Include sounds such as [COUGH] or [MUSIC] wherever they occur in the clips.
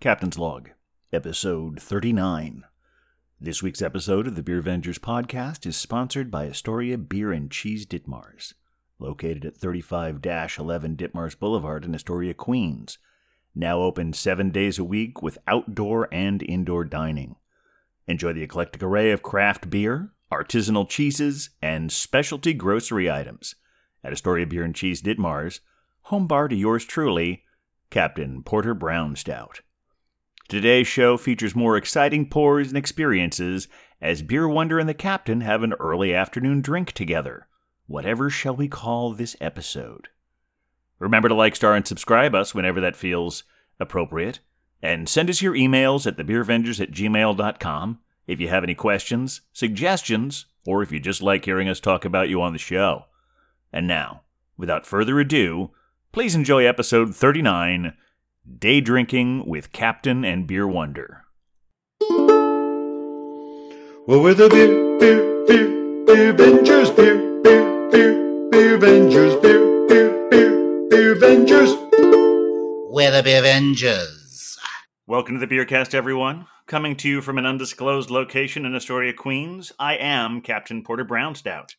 Captain's Log, Episode 39. This week's episode of the Beer Vengers podcast is sponsored by Astoria Bier and Cheese Ditmars, located at 35 11 Ditmars Boulevard in Astoria, Queens. Now open seven days a week with outdoor and indoor dining. Enjoy the eclectic array of craft beer, artisanal cheeses, and specialty grocery items at Astoria Bier and Cheese Ditmars, home bar to yours truly, Captain Porter Brown Stout. Today's show features more exciting pours and experiences as Beer Wonder and the Captain have an early afternoon drink together. Whatever shall we call this episode? Remember to like, star, and subscribe us whenever that feels appropriate. And send us your emails at thebeervengers at gmail.com if you have any questions, suggestions, or if you just like hearing us talk about you on the show. And now, without further ado, please enjoy episode 39 Day Drinking with Captain and Beer Wonder. Well, we're the beer, beer, beer, beer Vengers, beer, beer, beer, beer Vengers, beer, beer, beer, beer Vengers. We're the Beer Avengers. Welcome to the Beercast, everyone. Coming to you from an undisclosed location in Astoria, Queens, I am Captain Porter Brownstout.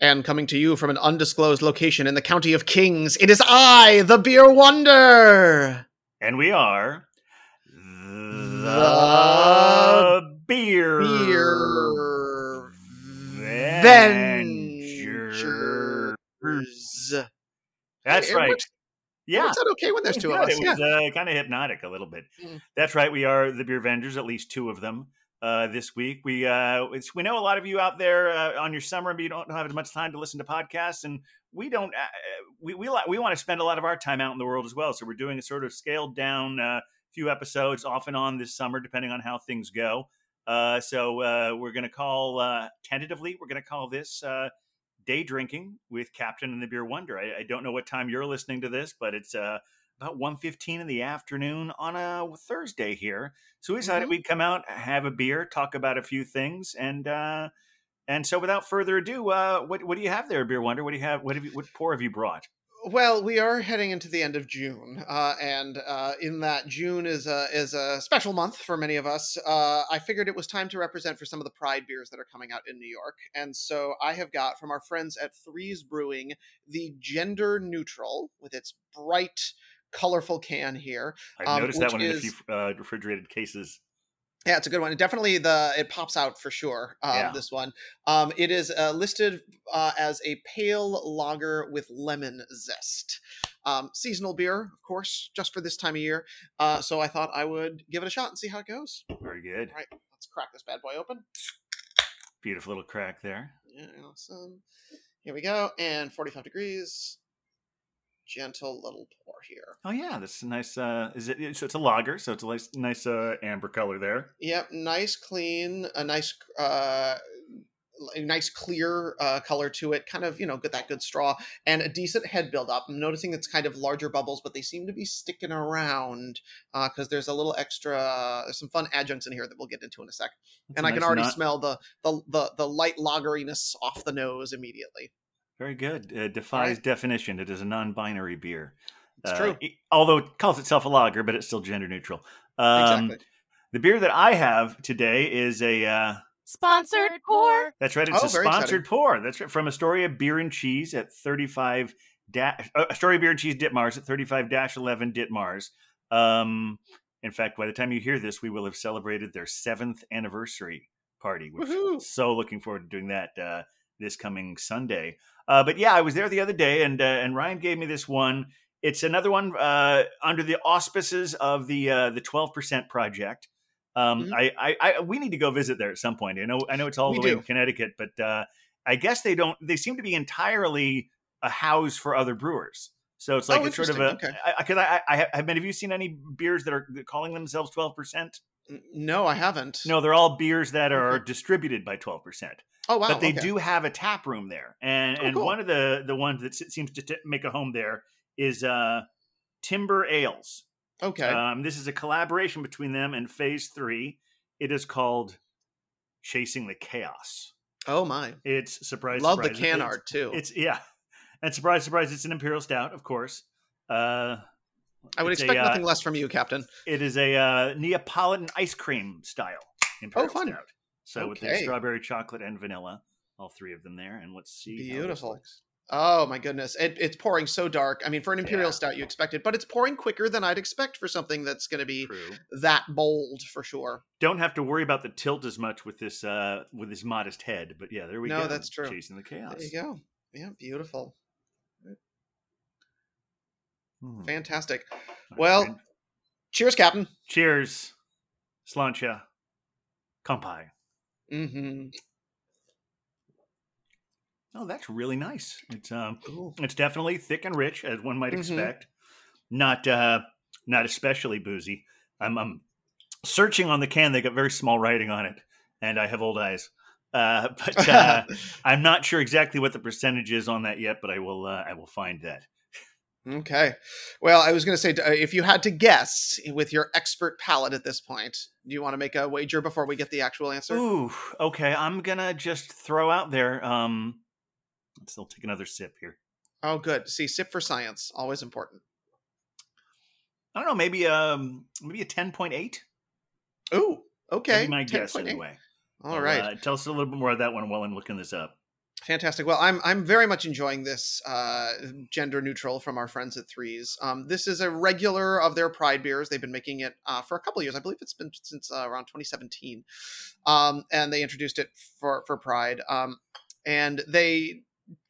And coming to you from an undisclosed location in the county of Kings, it is I, the Beer Wonder. And we are the, The Beer, Beer Venger. Vengers. That's It right. works- Yeah. out okay when there's two of us. It Yeah. was uh, kind of hypnotic a little bit. Mm. That's right. We are the Beer Vengers, at least two of them. Uh, this week, we uh, we know a lot of you out there uh, on your summer, but you don't have as much time to listen to podcasts, and we don't. Uh, we we we want to spend a lot of our time out in the world as well. So we're doing a sort of scaled down uh, few episodes off and on this summer, depending on how things go. So we're going to call tentatively. We're going to call this day drinking with Captain and the Beer Wonder. I, I don't know what time you're listening to this, but it's about 1.15 in the afternoon on a Thursday here. So we decided Mhm. we'd come out, have a beer, talk about a few things, and uh, and so without further ado, uh, what what do you have there, Beer Wonder? What do you have? What have you? What pour have you brought? Well, we are heading into the end of June, uh, and uh, in that June is a is a special month for many of us. Uh, I figured it was time to represent for some of the Pride beers that are coming out in New York, and so I have got from our friends at Threes Brewing the gender neutral with its bright, colorful can here. I Um, noticed that one in a few uh, refrigerated cases. Yeah, it's a good one. It definitely the it pops out for sure. Um, Yeah. This one, um, it is uh, listed uh, as a pale lager with lemon zest. Um, seasonal beer, of course, just for this time of year. Uh, so I thought I would give it a shot and see how it goes. Very good. All right, let's crack this bad boy open. Beautiful little crack there. Yeah, awesome. Here we go, and forty-five degrees. Gentle little pour here. Oh yeah, that's a nice. Uh, is it? So it's a lager, so it's a nice, nice uh, amber color there. Yep, nice, clean, a nice, uh, a nice clear uh, color to it. Kind of, you know, get that good straw and a decent head build up. I'm noticing it's kind of larger bubbles, but they seem to be sticking around uh, because there's a little extra. There's some fun adjuncts in here that we'll get into in a sec. That's and a I can already nut. smell the, the the the light lageriness off the nose immediately. Very good. Uh, defies definition. It is a non-binary beer. It's Uh, true. e- although it calls itself a lager, but it's still gender neutral. Um, exactly. The beer that I have today is a. Uh, Sponsored pour. that's right. It's Oh, a very sponsored pour. That's right. From Astoria Bier and Cheese at 35 dash uh, Astoria Bier and Cheese Ditmars at 35 dash 11 Ditmars. Um, in fact, by the time you hear this, we will have celebrated their seventh anniversary party. Which Woohoo. so looking forward to doing that uh, this coming Sunday. Uh, but yeah, I was there the other day, and uh, and Ryan gave me this one. It's another one uh, under the auspices of the uh, the twelve percent project. Um, Mhm. I, I, I, we need to go visit there at some point. I know, I know it's all We the way do. in Connecticut, but uh, I guess they don't. They seem to be entirely a house for other brewers. So it's like Oh, it's sort of a. Because I, I, I, have, have you seen any beers that are calling themselves twelve percent? No, I haven't. No, they're all beers that are Okay. distributed by twelve percent Oh wow. but they okay. do have a tap room there and Oh, and cool. one of the the ones that seems to t- make a home there is uh timber ales Okay. um this is a collaboration between them and phase three it is called chasing the chaos oh my. it's surprise Love the can it's- art too. it's yeah and surprise surprise it's an imperial stout of course uh I would It's a, expect uh, nothing less from you, Captain. It is a uh, Neapolitan ice cream style imperial Oh, fun. stout. So with the strawberry, chocolate, and vanilla, all three of them there. And let's see. Beautiful. Oh my goodness, it, it's pouring so dark. I mean, for an imperial Yeah. stout, you expect it, but it's pouring quicker than I'd expect for something that's going to be True. that bold for sure. Don't have to worry about the tilt as much with this uh with this modest head. But yeah, there we No, go. that's true. Chasing the chaos. There you go. Yeah, beautiful, Hmm. fantastic. Well. Cheers, Captain. cheers, slancha, kampai. Mm-hmm. Oh, that's really nice. It's um, Ooh. it's definitely thick and rich, as one might Mhm. expect. Not uh, not especially boozy. I'm, I'm searching on the can. They got very small writing on it, and I have old eyes. Uh, [LAUGHS] but uh, [LAUGHS] I'm not sure exactly what the percentage is on that yet. But I will uh, I will find that. Okay. Well, I was going to say, uh, if you had to guess with your expert palate at this point, do you want to make a wager before we get the actual answer? Ooh, okay. I'm gonna just throw out there. Um, let's still take another sip here. Oh, good. See, sip for science, always important. I don't know. Maybe um, maybe a ten point eight. Ooh, okay. my 10.8. guess anyway. All right. Uh, tell us a little bit more of that one while I'm looking this up. Fantastic. Well, I'm I'm very much enjoying this uh, gender neutral from our friends at Threes. Um, this is a regular of their Pride beers. They've been making it uh, for a couple of years. I believe it's been since uh, around 2017, um, and they introduced it for for Pride. Um, and they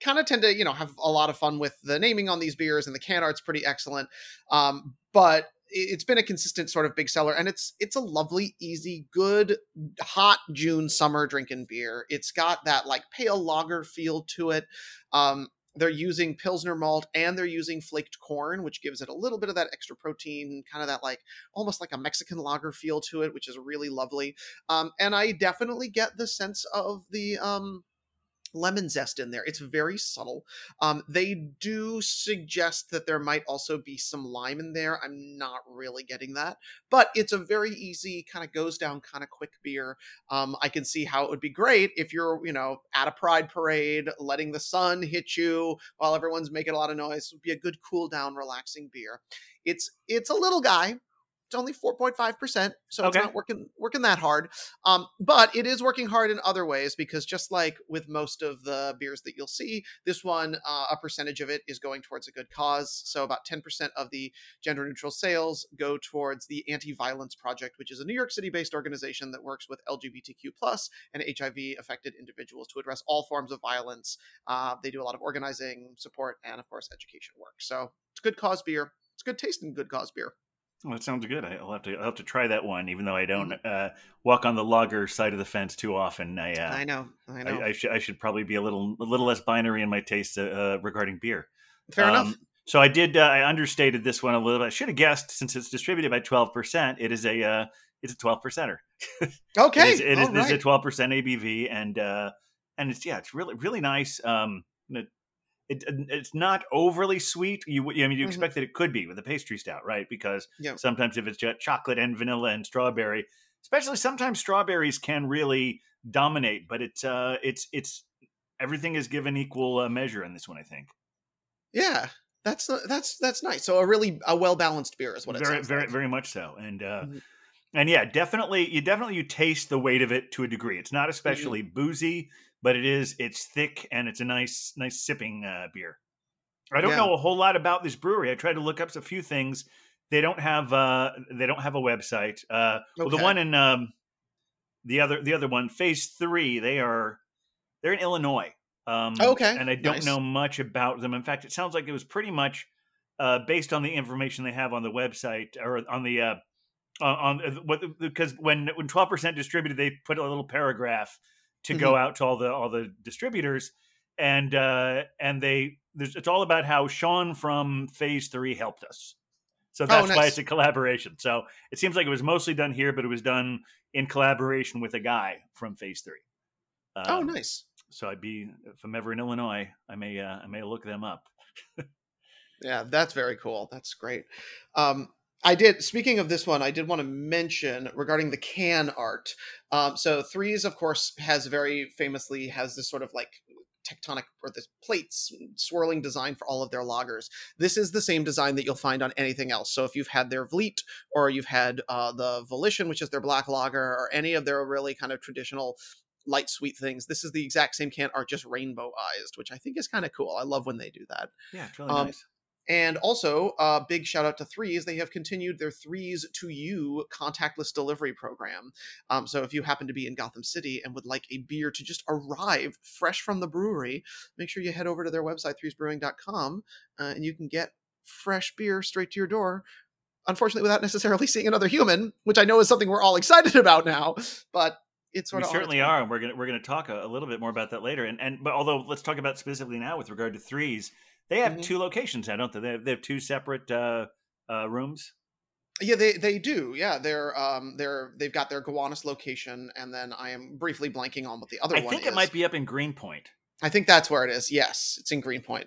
kind of tend to you know have a lot of fun with the naming on these beers, and the can art's pretty excellent. Um, but it's been a consistent sort of big seller, and it's it's a lovely, easy, good hot June summer drinking beer. It's got that like pale lager feel to it. Um, they're using Pilsner malt and they're using flaked corn, which gives it a little bit of that extra protein, kind of that like almost like a Mexican lager feel to it, which is really lovely. Um, and I definitely get the sense of the um, lemon zest in there. It's very subtle. Um, they do suggest that there might also be some lime in there. I'm not really getting that, but it's a very easy kind of goes down kind of quick beer. Um, I can see how it would be great if you're, you know, at a pride parade, letting the sun hit you while everyone's making a lot of noise. It would be a good cool down, relaxing beer. It's it's a little guy. It's only 4.5%, so Okay. it's not working working that hard. Um, but it is working hard in other ways because just like with most of the beers that you'll see, this one, uh, a percentage of it is going towards a good cause. So about 10% of the gender neutral sales go towards the Anti-Violence Project, which is a New York City-based organization that works with LGBTQ plus and HIV affected individuals to address all forms of violence. Uh, they do a lot of organizing, support, and of course education work. So it's good cause beer. It's good tasting good cause beer. Well, that sounds good. I'll have to I'll have to try that one, even though I don't Mm-hmm. uh, walk on the lager side of the fence too often. I uh, I know. I know. I, I should I should probably be a little a little less binary in my taste uh, uh, regarding beer. Fair enough. Um, So I did. Uh, I understated this one a little. bit. I should have guessed since it's distributed by twelve percent. It is a uh, it's a twelve percenter. [LAUGHS] Okay. It is, it is this is a right. twelve percent ABV, and uh, and it's yeah, it's really really nice. Um, it, it it's not overly sweet. You I mean you Mhm. expect that it could be with a pastry stout, right? Because Yeah. sometimes if it's got chocolate and vanilla and strawberry, especially sometimes strawberries can really dominate. But it's uh it's it's everything is given equal uh, measure in this one. I think Yeah, that's that's that's nice. So a really a well balanced beer is what it very very like. very much so, and uh, Mhm. and yeah, definitely you definitely you taste the weight of it to a degree. It's not especially boozy, but it is it's thick and it's a nice nice sipping uh, beer. I don't Yeah. know a whole lot about this brewery. I tried to look up a few things. They don't have uh they don't have a website. Uh well the one in um the other the other one, phase three, they are they're in Illinois. Um Okay, and I don't nice. know much about them. In fact, it sounds like it was pretty much uh based on the information they have on the website or on the uh on, on what because when when 12% distributed they put a little paragraph to go Mm-hmm. out to all the all the distributors and uh and they there's, it's all about how Sean from phase 3 helped us. So that's why Oh, nice. it's a collaboration. So it seems like it was mostly done here but it was done in collaboration with a guy from phase 3. oh, Um, nice. So I'd be if I'm ever in Illinois, I may uh, I may look them up. [LAUGHS] Yeah, that's very cool. That's great. Um, I did. Speaking of this one, I did want to mention regarding the can art. Um, so threes, of course, has very famously has this sort of like tectonic or this plates swirling design for all of their lagers. This is the same design that you'll find on anything else. So if you've had their Vliet or you've had uh, the Volition, which is their black lager, or any of their really kind of traditional light sweet things, this is the exact same can art, just rainbow eyes, which I think is kind of cool. I love when they do that. Yeah, it's really Um, nice. And also, uh, big shout out to Threes. They have continued their Threes to You contactless delivery program. Um, so if you happen to be in Gotham City and would like a beer to just arrive fresh from the brewery, make sure you head over to their website, threesbrewing.com, uh, and you can get fresh beer straight to your door. Unfortunately, without necessarily seeing another human, which I know is something we're all excited [LAUGHS] about now, but it's sort we of certainly are, and we're gonna we're gonna talk a, a little bit more about that later. And and but although let's talk about specifically now with regard to threes, they have Mhm. two locations now, don't they? They have, they have two separate uh, uh, rooms. Yeah, they they do. Yeah, they're um they're they've got their Gowanus location, and then I am briefly blanking on what the other I one I think is. it might be up in Greenpoint, I think that's where it is. Yes, it's in Greenpoint.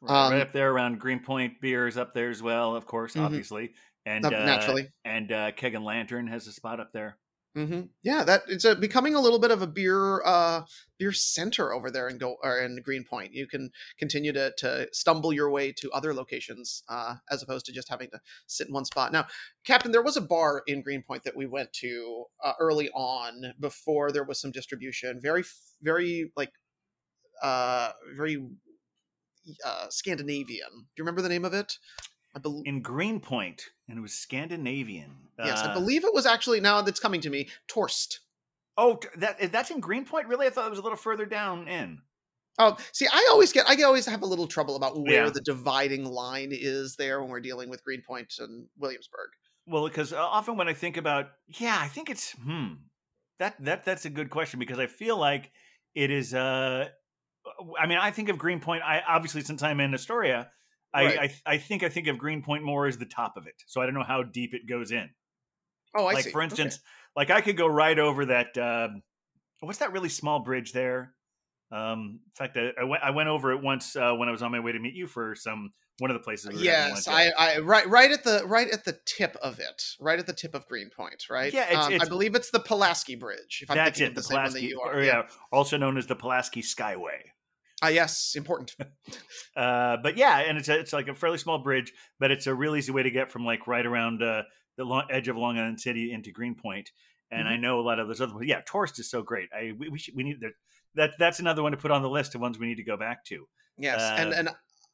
right, Um, right up there around Greenpoint. Beers up there as well, of course, Mhm. obviously, and uh, naturally. and uh, Keg and Lantern has a spot up there. Hmm Yeah, that it's a, becoming a little bit of a beer uh beer center over there in go or in Greenpoint. You can continue to to stumble your way to other locations uh as opposed to just having to sit in one spot. Now, Captain, there was a bar in Greenpoint that we went to uh, early on before there was some distribution. Very very like uh very uh Scandinavian. Do you remember the name of it? I believe In Greenpoint, and it was Scandinavian. Yes, I Uh, believe it was actually now that's coming to me. Torst. Oh, that that's in Greenpoint. Really, I thought it was a little further down in. Oh, see, I always get, I always have a little trouble about where Yeah. the dividing line is there when we're dealing with Greenpoint and Williamsburg. Well, because uh, often when I think about, yeah, I think it's hmm. That that that's a good question because I feel like it is. uh I mean, I think of Greenpoint. I obviously since I'm in Astoria, I, Right. I I think I think of Greenpoint more as the top of it. So I don't know how deep it goes in. Oh, I like see. for Okay. instance, like I could go right over that. Um, what's that really small bridge there? Um, in fact, I, I went I went over it once uh, when I was on my way to meet you for some one of the places. we Yes, I. I, right, right at the, right at the tip of it, right at the tip of Greenpoint, right? Yeah, it's- um, I believe it's the Pulaski Bridge. If I'm That's thinking it, of the the same one that Pulaski, you are. or yeah, also known as the Pulaski Skyway. Ah, yes, important. [LAUGHS] Uh, but yeah, and it's a, it's like a fairly small bridge, but it's a real easy way to get from like right around uh, the long, edge of Long Island City into Greenpoint. And Mm-hmm. I know a lot of those other. ones. Yeah, Torst is so great. I we, we should we need that. That that's another one to put on the list of ones we need to go back to. Yes, and Uh, and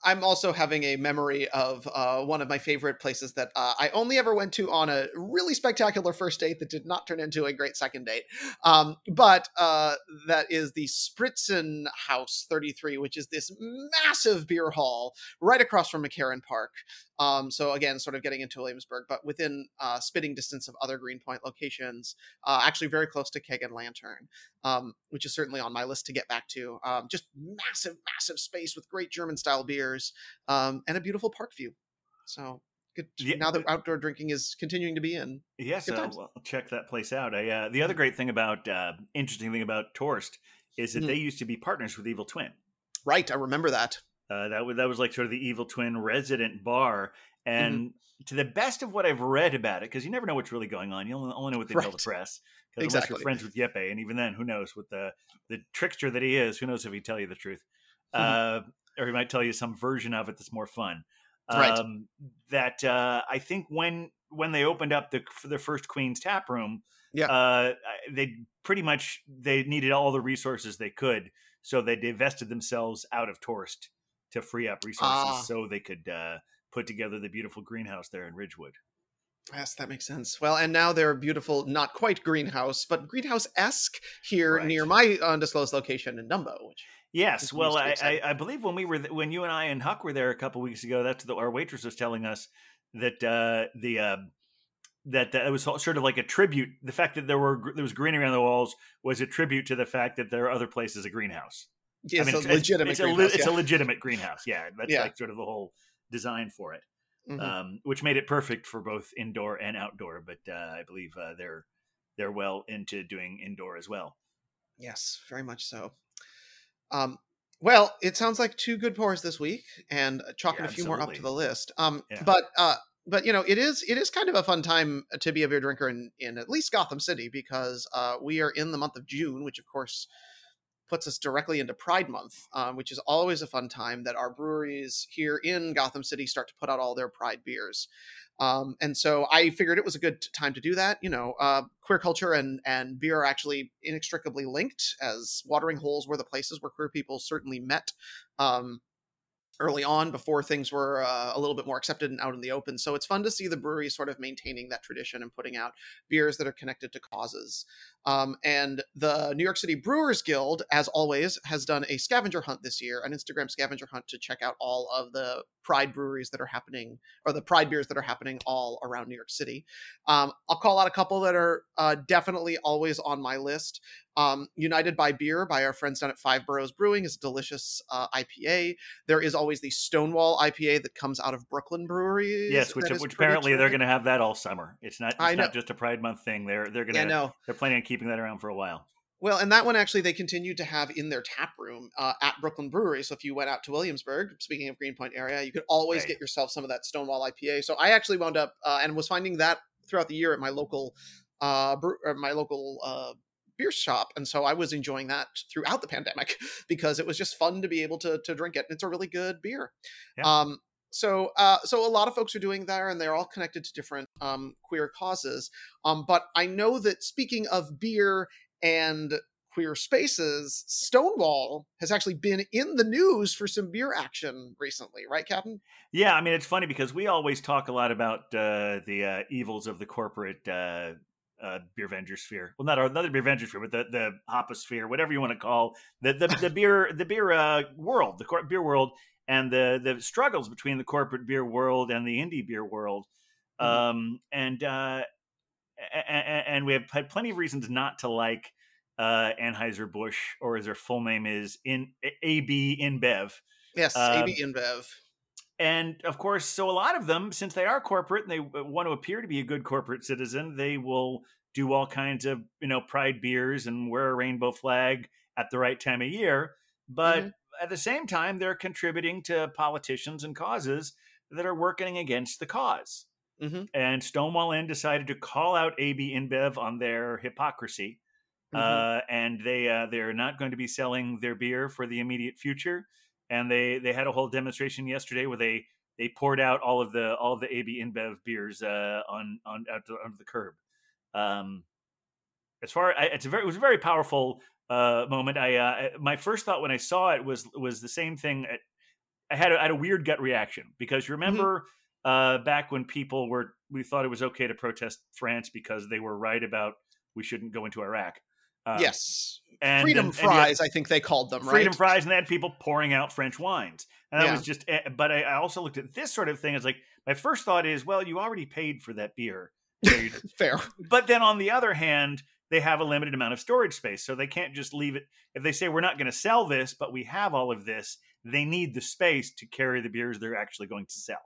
I'm also having a memory of uh, one of my favorite places that uh, I only ever went to on a really spectacular first date that did not turn into a great second date. Um, but uh, that is the Spritzen House 33, which is this massive beer hall right across from McCarren Park. Um, so again, sort of getting into Williamsburg, but within uh, spitting distance of other Greenpoint locations, uh, actually very close to Keg and Lantern um, which is certainly on my list to get back to. Um, just massive, massive space with great German style beers um, and a beautiful park view. So good. Yeah, now that outdoor drinking is continuing to be in. Yes, uh, well, check that place out. I, uh, the other great thing about uh, interesting thing about Torst is that Mhm. they used to be partners with Evil Twin. Right, I remember that. Uh, that was that was like sort of the Evil Twin resident bar, Mm-hmm. and to the best of what I've read about it, because you never know what's really going on. You only, only know what they tell the press. Because unless you're friends with Jeppe, and even then, who knows? With the the trickster that he is, who knows if he tell you the truth, Mhm. uh, or he might tell you some version of it that's more fun. Right. Um, that uh, I think when when they opened up the for their first Queen's Tap Room, Yeah. uh, they pretty much they needed all the resources they could, so they divested themselves out of Torst to free up resources Ah. so they could uh, put together the beautiful greenhouse there in Ridgewood. Yes, that makes sense. Well, and now they're beautiful, not quite greenhouse, but greenhouse esque here Right. near my undisclosed location in Dumbo. Which Yes, well, I, I. I believe when we were th- when you and I and Huck were there a couple weeks ago, that's the, our waitress was telling us that uh, the uh, that that it was sort of like a tribute. The fact that there were there was greenery on the walls was a tribute to the fact that there are other places a greenhouse. Yeah, I mean, it's a legitimate It's, a, greenhouse. it's yeah. a legitimate greenhouse. Yeah, that's Yeah. like sort of the whole design for it, Mhm. um, which made it perfect for both indoor and outdoor. But uh, I believe uh, they're they're well into doing indoor as well. Yes, very much so. Um, well, it sounds like two good pours this week, and uh, chalking Yeah, a few more up to the list. Um, but uh, but you know, it is it is kind of a fun time to be a beer drinker in in at least Gotham City because uh, we are in the month of June, which of course puts us directly into Pride Month, um, which is always a fun time that our breweries here in Gotham City start to put out all their Pride beers. Um, and so I figured it was a good time to do that. You know, uh, queer culture and and beer are actually inextricably linked, as watering holes were the places where queer people certainly met. Um, early on before things were uh, a little bit more accepted and out in the open. So it's fun to see the brewery sort of maintaining that tradition and putting out beers that are connected to causes. Um, and the New York City Brewers Guild, as always, has done a scavenger hunt this year, an Instagram scavenger hunt to check out all of the Pride breweries that are happening, or the Pride beers that are happening all around New York City. Um, I'll call out a couple that are uh, definitely always on my list. Um, United by Beer by our friends down at Five Boroughs Brewing is a delicious uh, IPA. There is always the Stonewall IPA that comes out of Brooklyn Breweries. Yes, which, which pretty apparently they're going to have that all summer. It's not. It's not just a Pride Month thing. They're they're going to. Yeah. They're planning on keeping that around for a while. Well, and that one actually they continued to have in their tap room uh, at Brooklyn Brewery. So if you went out to Williamsburg, speaking of Greenpoint area, you could always Right. get yourself some of that Stonewall IPA. So I actually wound up uh, and was finding that throughout the year at my local, uh, brew, or my local uh, beer shop, and so I was enjoying that throughout the pandemic [LAUGHS] because it was just fun to be able to to drink it. It's a really good beer. Yeah. Um, so uh, so a lot of folks are doing there, and they're all connected to different um, queer causes. Um, but I know that speaking of beer and queer spaces, Stonewall has actually been in the news for some beer action recently, right, Captain? Yeah, I mean it's funny because we always talk a lot about uh, the uh, evils of the corporate uh, uh, beer vendor sphere. Well, not our not beer vendor sphere, but the the hoposphere, whatever you want to call the the, the beer the beer uh, world, the cor- beer world, and the the struggles between the corporate beer world and the indie beer world. Mhm. Um, and uh, a- a- and we have had plenty of reasons not to like uh, Anheuser Busch, or as their full name is in AB InBev. Yes, Um, AB InBev. And of course, so a lot of them, since they are corporate and they uh, want to appear to be a good corporate citizen, they will do all kinds of, you know, pride beers and wear a rainbow flag at the right time of year. But Mhm. at the same time, they're contributing to politicians and causes that are working against the because Mhm. And Stonewall Inn decided to call out AB InBev on their hypocrisy. Mhm. Uh, and they uh, they're not going to be selling their beer for the immediate future. And they they had a whole demonstration yesterday where they they poured out all of the all of the AB InBev beers uh, on on out to, onto the curb. Um, as far I, it's a very it was a very powerful uh, moment. I uh, my first thought when I saw it was was the same thing. At, I had a, I had a weird gut reaction because you remember uh, back when people were we thought it was okay to protest France because they were right about we shouldn't go into Iraq. Um, yes, and freedom and- and had fries. I think they called them right? freedom fries, and they had people pouring out French wines, and that Yeah. was just. eh, But I, I also looked at this sort of thing as like my first thought is, well, you already paid for that beer. So [LAUGHS] Fair. but then on the other hand, they have a limited amount of storage space, so they can't just leave it. If they say we're not going to sell this, but we have all of this, they need the space to carry the beers they're actually going to sell.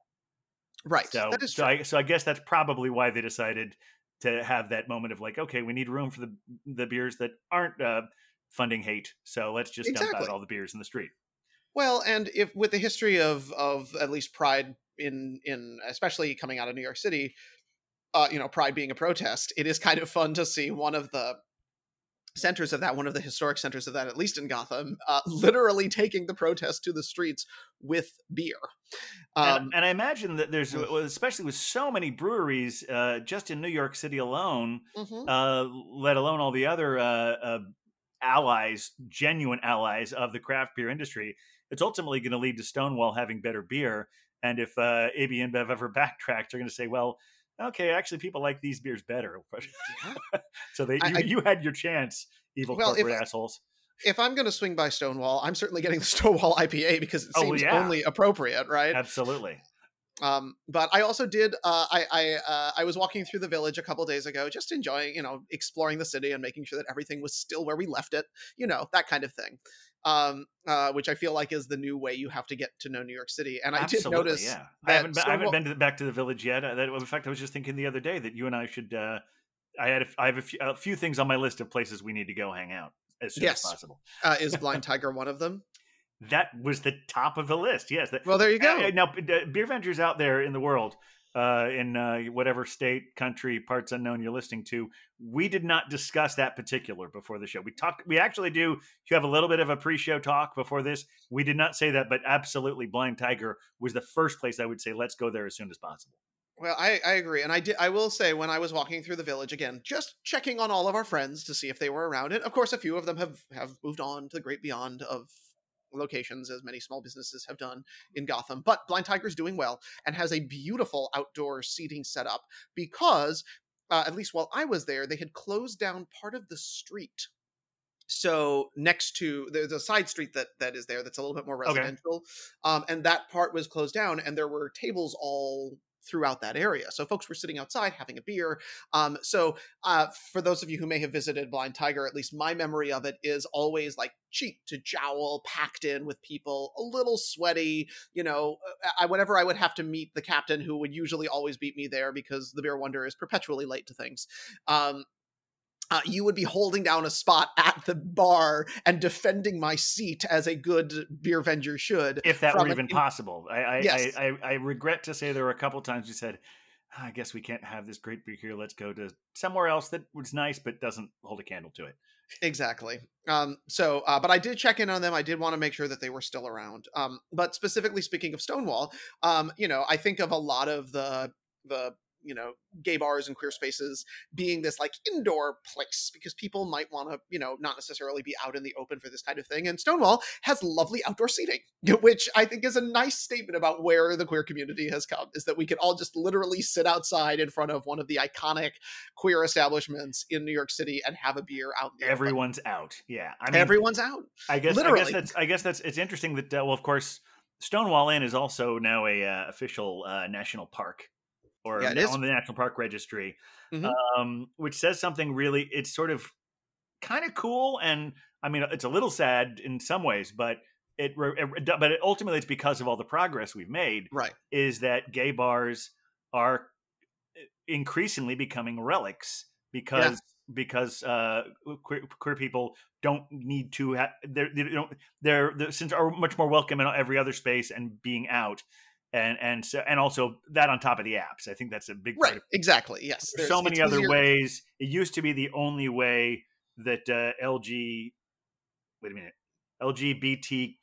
Right. So, that is so true. I, so I guess that's probably why they decided to have that moment of like, okay, we need room for the the beers that aren't uh, funding hate, so let's just dump out all the beers in the street. Well, and if with the history of of at least Pride in in especially coming out of New York City, uh, you know, Pride being a protest, it is kind of fun to see one of the centers of that, one of the historic centers of that, at least in Gotham, uh, [LAUGHS] literally taking the protest to the streets with beer. And, Um, and I imagine that there's, Mm. especially with so many breweries uh, just in New York City alone, mhm. uh, let alone all the other uh, uh, allies, genuine allies of the craft beer industry, it's ultimately going to lead to Stonewall having better beer. And if uh, AB InBev ever [LAUGHS] backtracks, they're going to say, well, okay, actually, people like these beers better. [LAUGHS] [LAUGHS] so they, you, I- you had your chance, evil Well, if- corporate assholes. if I'm going to swing by Stonewall, I'm certainly getting the [LAUGHS] Stonewall IPA because it Oh, seems yeah. only appropriate, right? Absolutely. Um, but I also did. Uh, I I uh, I was walking through the village a couple days ago, just enjoying, you know, exploring the city and making sure that everything was still where we left it. You know, that kind of thing. Um, uh, which I feel like is the new way you have to get to know New York City. And I Absolutely, did notice. yeah. I haven't, been, I haven't been to the, back to the village yet. Uh, that, in fact, I was just thinking the other day that you and I should. Uh, I had a, I have a few, a few things on my list of places we need to go hang out as soon Yes. as possible. Uh, is Blind [LAUGHS] Tiger one of them? That was the top of the list. Yes. That, Well, there you go. Now, beer vengers out there in the world, uh, in uh, whatever state, country, parts unknown you're listening to. We did not discuss that particular before the show. We talked. We actually do. You have a little bit of a pre-show talk before this. We did not say that, but absolutely, Blind Tiger was the first place I would say let's go there as soon as possible. Well, I, I agree, and I did. I will say when I was walking through the village again, just checking on all of our friends to see if they were around it. Of course, a few of them have have moved on to the great beyond of locations, as many small businesses have done in Gotham. But Blind Tiger's doing well and has a beautiful outdoor seating setup because, uh, at least while I was there, they had closed down part of the street. So next to there's a side street that that is there that's a little bit more Okay. residential, um, and that part was closed down, and there were tables all throughout that area. So folks were sitting outside having a beer. Um, so uh, for those of you who may have visited Blind Tiger, at least my memory of it is always like cheek to jowl, packed in with people, a little sweaty. You know, uh, I, whenever I would have to meet the captain, who would usually always beat me there because the Beer Wonder is perpetually late to things. Um, uh, you would be holding down a spot at the bar and defending my seat as a good beer venger should. If that were even possible, I I, Yes. I, I I regret to say there were a couple times you said. "Ah, I guess we can't have this great beer here. Let's go to somewhere else that was nice but doesn't hold a candle to it. Exactly. Um, so, uh, but I did check in on them. I did want to make sure that they were still around. Um, but specifically speaking of Stonewall, um, you know, I think of a lot of the the you know gay bars and queer spaces being this like indoor place because people might want to you know not necessarily be out in the open for this kind of thing and stonewall has lovely outdoor seating [LAUGHS] which i think is a nice statement about where the queer community has come is that we can all just literally sit outside in front of one of the iconic queer establishments in new york city and have a beer out in the open. Everyone's out. Yeah, I mean, everyone's out I guess I guess that's I guess that's it's interesting that uh, well, of course, Stonewall Inn is also now a uh, official uh, national park, or Yeah, it na- is. on the National Park Registry, Mhm. um, which says something really. It's sort of kind of cool, and I mean, it's a little sad in some ways, but it, it but it, ultimately it's because of all the progress we've made. right Is that gay bars are increasingly becoming relics because because uh, queer, queer people don't need to have they're, they don't they're, they're since are much more welcome in every other space and being out and and so and also that on top of the apps i think that's a big part right exactly yes there's so many other easier- ways it used to be the only way that uh, lg wait a minute lgbtqia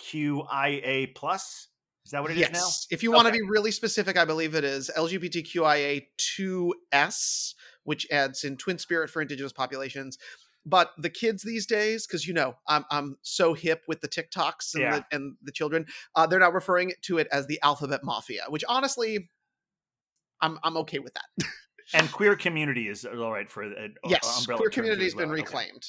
plus is that what it is now? yes. If you want to be really specific, I believe it is LGBTQIA2S, which adds in twin spirit for indigenous populations. But the kids these days, because you know, I'm I'm so hip with the TikToks and, Yeah. the, and the children, uh, they're now referring to it as the alphabet mafia, which honestly, I'm I'm okay with that. and queer community is all right for an yes, umbrella queer community has been well. Okay. reclaimed.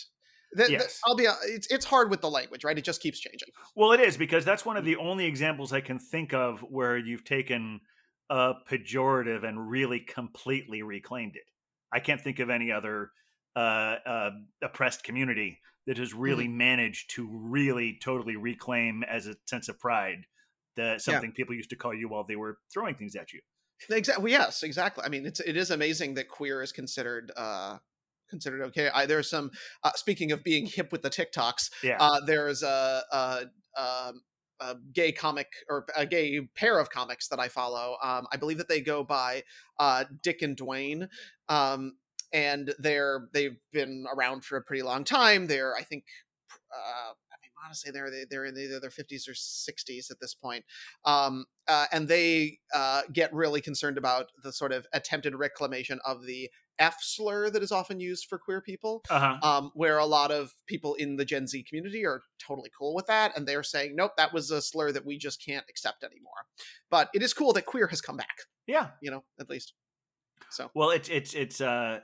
The- the- Yes. I'll be. uh, It's it's hard with the language, right? It just keeps changing. Well, it is because that's one of the only examples I can think of where you've taken a pejorative and really completely reclaimed it. I can't think of any other uh, uh, oppressed community that has really managed to really totally reclaim as a sense of pride the something people used to call you while they were throwing things at you. Exactly. Yes, exactly. I mean, it's it is amazing that queer is considered uh considered okay. I, there's some uh, speaking of being hip with the TikToks. Yeah. Uh, there's a, a, um, a gay comic or a gay pair of comics that I follow. Um, I believe that they go by uh, Dick and Dwayne. Um, and they're they've been around for a pretty long time. They're I think uh, I mean honestly they're they- they're in either their 50s or 60s at this point. Um, uh, and they uh, get really concerned about the sort of attempted reclamation of the F slur that is often used for queer people Uh huh. um, where a lot of people in the Gen Z community are totally cool with that, and they're saying, "Nope, that was a slur that we just can't accept anymore." But it is cool that queer has come back, Yeah. you know, at least. So Well, it's it's it's uh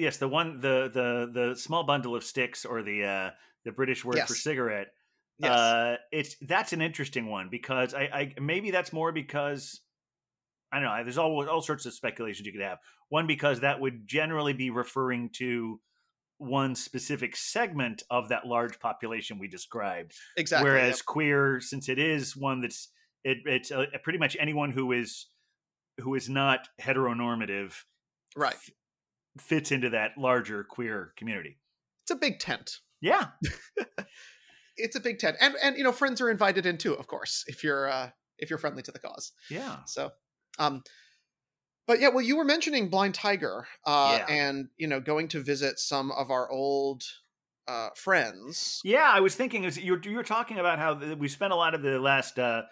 yes, the one the the the small bundle of sticks or the uh the British word for cigarette. yes, Uh it's that's an interesting one because I I maybe that's more because I don't know, there's all all sorts of speculations you could have. One because that would generally be referring to one specific segment of that large population we described exactly. whereas yep. queer since it is one that's it, it's uh, pretty much anyone who is who is not heteronormative right, fits into that larger queer community. it's a big tent. Yeah, [LAUGHS] It's a big tent, and and you know, friends are invited in too, of course, if you're uh, if you're friendly to the cause. yeah. So, um, But yeah, well, you were mentioning Blind Tiger, uh, Yeah. and you know, going to visit some of our old uh, friends. Yeah, I was thinking you were, you were talking about how we spent a lot of the last uh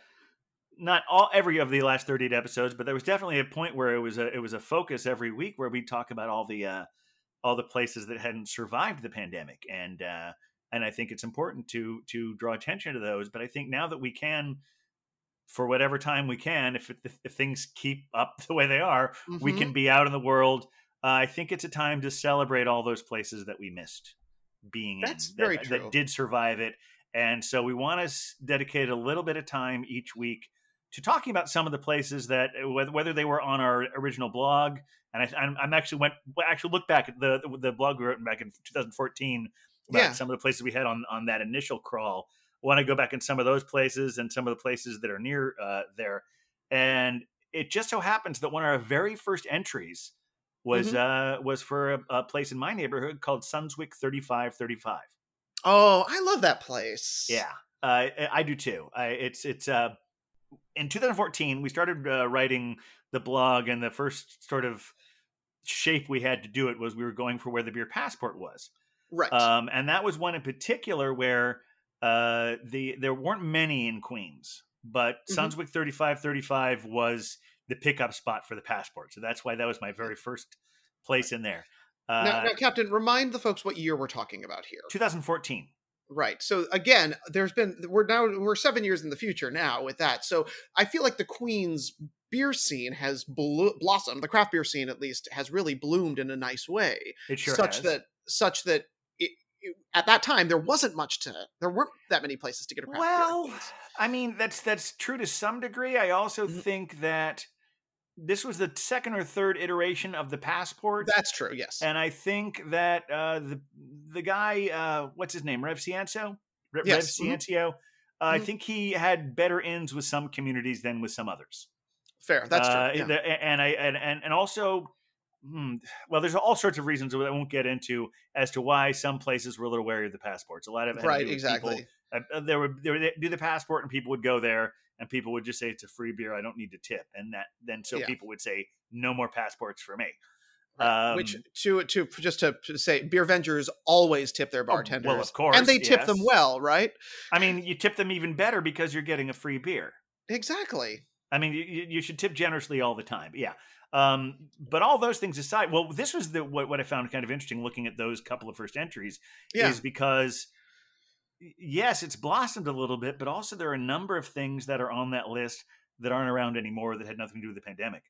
not all every of the last 38 episodes, but there was definitely a point where it was a it was a focus every week where we talk about all the uh all the places that hadn't survived the pandemic and uh and I think it's important to to draw attention to those, but I think now that we can for whatever time we can if if, if things keep up [LAUGHS] the way they are, we Mhm. can be out in the world. Uh, I think it's a time to celebrate all those places that we missed being That's in very that, true. that did survive it. And so we want to dedicate a little bit of time each week to talking about some of the places that uh, whether, whether they were on our original blog. And I, I'm, I'm actually went actually look back at the the blog we wrote back in 2014 about Yeah. some of the places we had on on that initial crawl. Want to go back in some of those places and some of the places that are near uh, there. And it just so happens that one of our very first entries was uh, was for a, a place in my neighborhood called Sunswick 3535. Oh, I love that place. Yeah, uh, I, I do too. I, it's it's uh, in 2014 we started uh, writing the blog, and the first sort of shape we had to do it was we were going for where the beer passport was, right. um, and that was one in particular where uh, the there weren't many in Queens, but Mhm. Sunswick 3535 was the pickup spot for the passport, so that's why that was my very first place in there. Uh, now, now, Captain, remind the folks what year we're talking about here. 2014. Right. So again, there's been we're now we're seven years in the future now with that. So I feel like the Queen's beer scene has blo- blossomed. The craft beer scene, at least, has really bloomed in a nice way, It sure such has. that such that it, it- at that time there wasn't much to there weren't that many places to get a craft beer. Well, I mean that's that's true to some degree. I also Mhm. think that this was the second or third iteration of the passport, that's true. Yes. and I think that uh, the the guy, uh, what's his name, Rev Ciencio, Re- Rev Yes, mhm. Uh, I Mhm. think he had better ends with some communities than with some others. Fair. That's Uh, true. Yeah. the- and I and and, and also. hmm, Well, there's all sorts of reasons that I won't get into as to why some places were a little wary of the passports. A lot of right. with people Exactly. uh, uh, there would do the passport and people would go there and people would just say it's a free beer i don't need to tip and that then so Yeah. people would say no more passports for me Right. Which Um, to to just to, to say, beer vengers always tip their Oh, well, of bartenders, course, and they tip them well, right? i mean you tip them even better because you're getting a free beer Exactly. i mean you, you should tip generously all the time yeah um, but all those things aside well this was the what, what i found kind of interesting looking at those couple of first entries Yeah. is because yes it's blossomed a little bit but also there are a number of things that are on that list that aren't around anymore that had nothing to do with the pandemic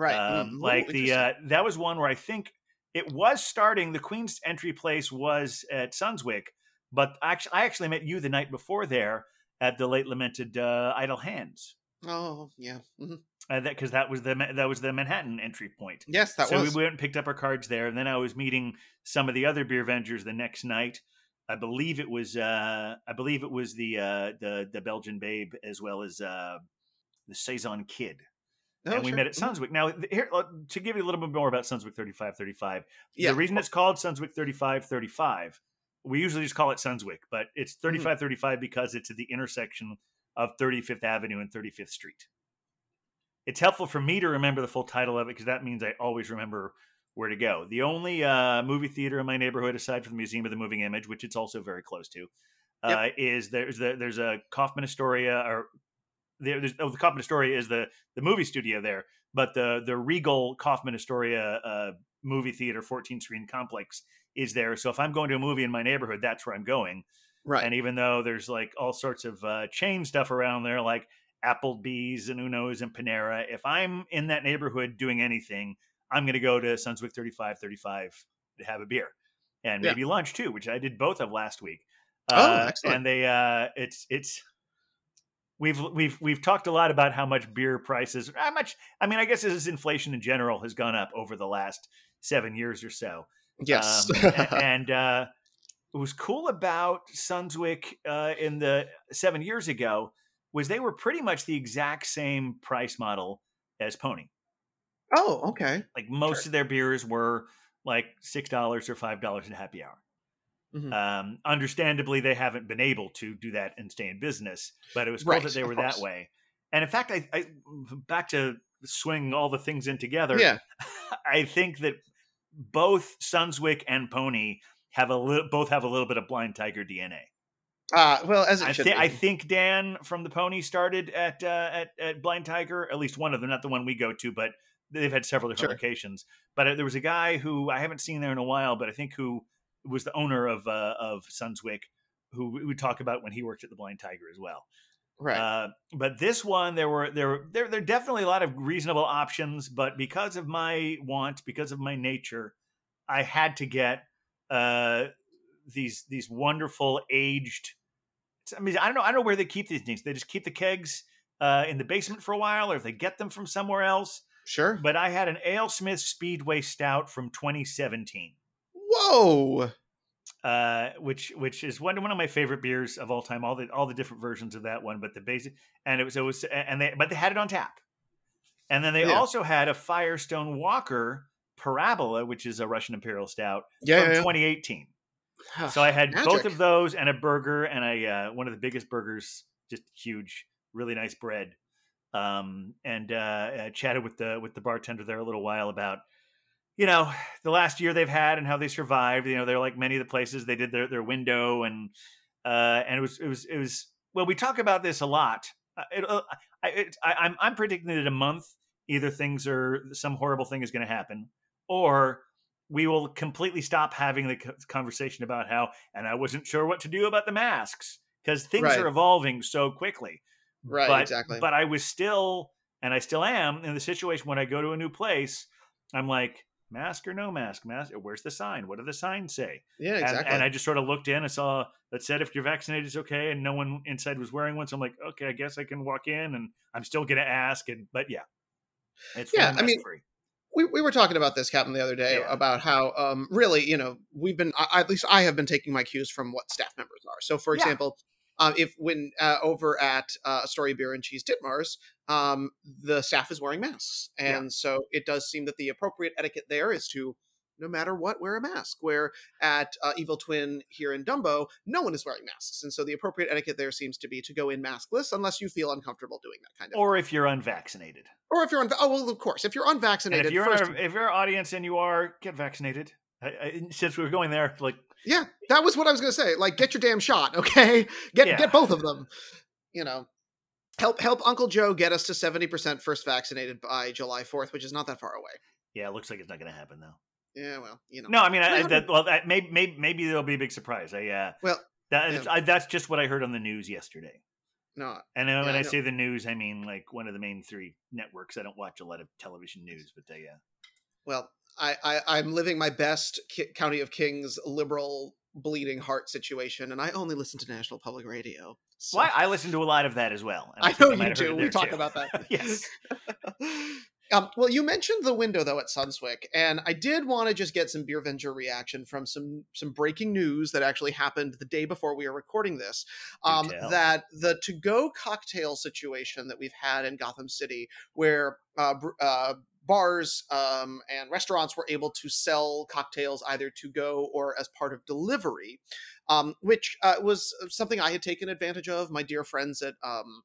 Right. um, Mm, like the uh, that was one where I think it was starting. The Queen's entry place was at Sunswick, but actually, I actually met you the night before there at the late lamented uh, Idle Hands, oh yeah. mhm. uh, that because that was the that was the Manhattan entry point. Yes, that so was. So we went and picked up our cards there, and then I was meeting some of the other beer vengers the next night. I believe it was uh, I believe it was the uh, the the Belgian Babe as well as uh, the Saison Kid Oh, and we sure. met at Mhm. Sunswick. Now, here uh, to give you a little bit more about Sunswick 3535. Yeah, the reason it's called Sunswick 3535, we usually just call it Sunswick, but it's Mm-hmm. 3535 because it's at the intersection of 35th Avenue and 35th Street. It's helpful for me to remember the full title of it because that means I always remember where to go. The only uh, movie theater in my neighborhood, aside from the Museum of the Moving Image, which it's also very close to, uh, is there's the, there's a Kaufman Astoria or there, there's oh, the Kaufman Astoria is the the movie studio there, but the the Regal Kaufman Astoria uh, movie theater 14 screen complex is there. So if I'm going to a movie in my neighborhood, that's where I'm going. right. And even though there's like all sorts of uh, chain stuff around there, like Applebee's and Uno's and Panera, if I'm in that neighborhood doing anything, I'm going to go to Sunswick 35, 35 to have a beer and Yeah. maybe lunch too, which I did both of last week. Oh, Uh, excellent. And they, uh, it's it's we've we've we've talked a lot about how much beer prices, how much. I mean, I guess this is inflation in general has gone up over the last seven years or so. yes. Um, [LAUGHS] and uh, what was cool about Sunswick uh, in the seven years ago was they were pretty much the exact same price model as Pony. Oh, okay. Like most Sure. of their beers were like six dollars or five dollars at happy hour. Mhm. Um, understandably, they haven't been able to do that and stay in business, but it was cool Right, that they were that way. And in fact, I, I back to swing all the things in together. Yeah. [LAUGHS] I think that both Sunswick and Pony have a little, both have a little bit of Blind Tiger DNA. Uh, well, as it I, should be. I think Dan from the Pony started at, uh, at at Blind Tiger, at least one of them, not the one we go to, but they've had several different Sure. locations. But uh, there was a guy who I haven't seen there in a while, but I think who was the owner of uh, of Sunswick, who we would talk about when he worked at the Blind Tiger as well. right. Uh, but this one, there were there were there there are definitely a lot of reasonable options, but because of my want, because of my nature, I had to get uh, these these wonderful aged. I mean, I don't know. I don't know where they keep these things. They just keep the kegs uh, in the basement for a while, or if they get them from somewhere else. Sure. But I had an AleSmith Speedway Stout from 2017 Whoa. uh, which which is one one of my favorite beers of all time. All the all the different versions of that one, but the basic and it was it was and they but they had it on tap, and then they Yeah. also had a Firestone Walker Parabola, which is a Russian Imperial Stout Yeah. from yeah, 2018. So I had both of those and a burger and a uh, one of the biggest burgers, just huge, really nice bread. Um, and uh, uh, chatted with the with the bartender there a little while about you know [SIGHS] the last year they've had and how they survived. You know, they're like many of the places they did their their window and uh, and it was it was it was well we talk about this a lot. Uh, it, uh, I, it, I, I'm I'm predicting that in a month either things are some horrible thing is going to happen or we will completely stop having the conversation about how and I wasn't sure what to do about the masks because things Right. are evolving so quickly. Right, But, exactly. But I was still, and I still am in the situation when I go to a new place. I'm like, mask or no mask? Mask? Where's the sign? What do the signs say? yeah, And- exactly. And, I just sort of looked in and saw that said if you're vaccinated, it's okay, and no one inside was wearing one. So I'm like, okay, I guess I can walk in, and I'm still gonna ask. And but yeah, it's Yeah, I mean, free. we, we were talking about this captain the other day Yeah. about how um really you know we've been I, at least i have been taking my cues from what staff members are so for Yeah. example um, if when uh, over at uh, Astoria Bier and Cheese Ditmars, um, the staff is wearing masks, Yeah. and so it does seem that the appropriate etiquette there is to, no matter what, wear a mask. Where at uh, Evil Twin here in Dumbo, no one is wearing masks, and so the appropriate etiquette there seems to be to go in maskless unless you feel uncomfortable doing that kind of. Or if you're unvaccinated, or if you're unva- oh well, of course, if you're and unvaccinated, if you're first, our, if you're our audience and you are, get vaccinated. I, I, since we were going there, like Yeah, that was what I was going to say. Like, get your damn shot, okay? [LAUGHS] Get Yeah. get both of them. You know, help help Uncle Joe get us to seventy percent first vaccinated by July fourth, which is not that far away. yeah, it looks like it's not gonna happen though. Yeah, well, you know. No, I mean, I, that, well, that, maybe, maybe, maybe there'll be a big surprise. I, uh, Well, that, yeah. I, that's just what I heard on the news yesterday. no. And then when I I say the news, I mean like one of the main three networks. I don't watch a lot of television news, but they, uh, Well, I, I I'm living my best Ki- County of Kings liberal bleeding heart situation, and I only listen to National Public Radio. So. well, I, listen to a lot of that as well. I know you do. We talk too. about that. [LAUGHS] yes. [LAUGHS] um, well, you mentioned the window though at Sunswick, and I did want to just get some Beer Venger reaction from some some breaking news that actually happened the day before we are recording this. Um, that the to go cocktail situation that we've had in Gotham City, where uh, br- uh, bars um, and restaurants were able to sell cocktails either to go or as part of delivery, um, which uh, was something I had taken advantage of. My dear friends at um,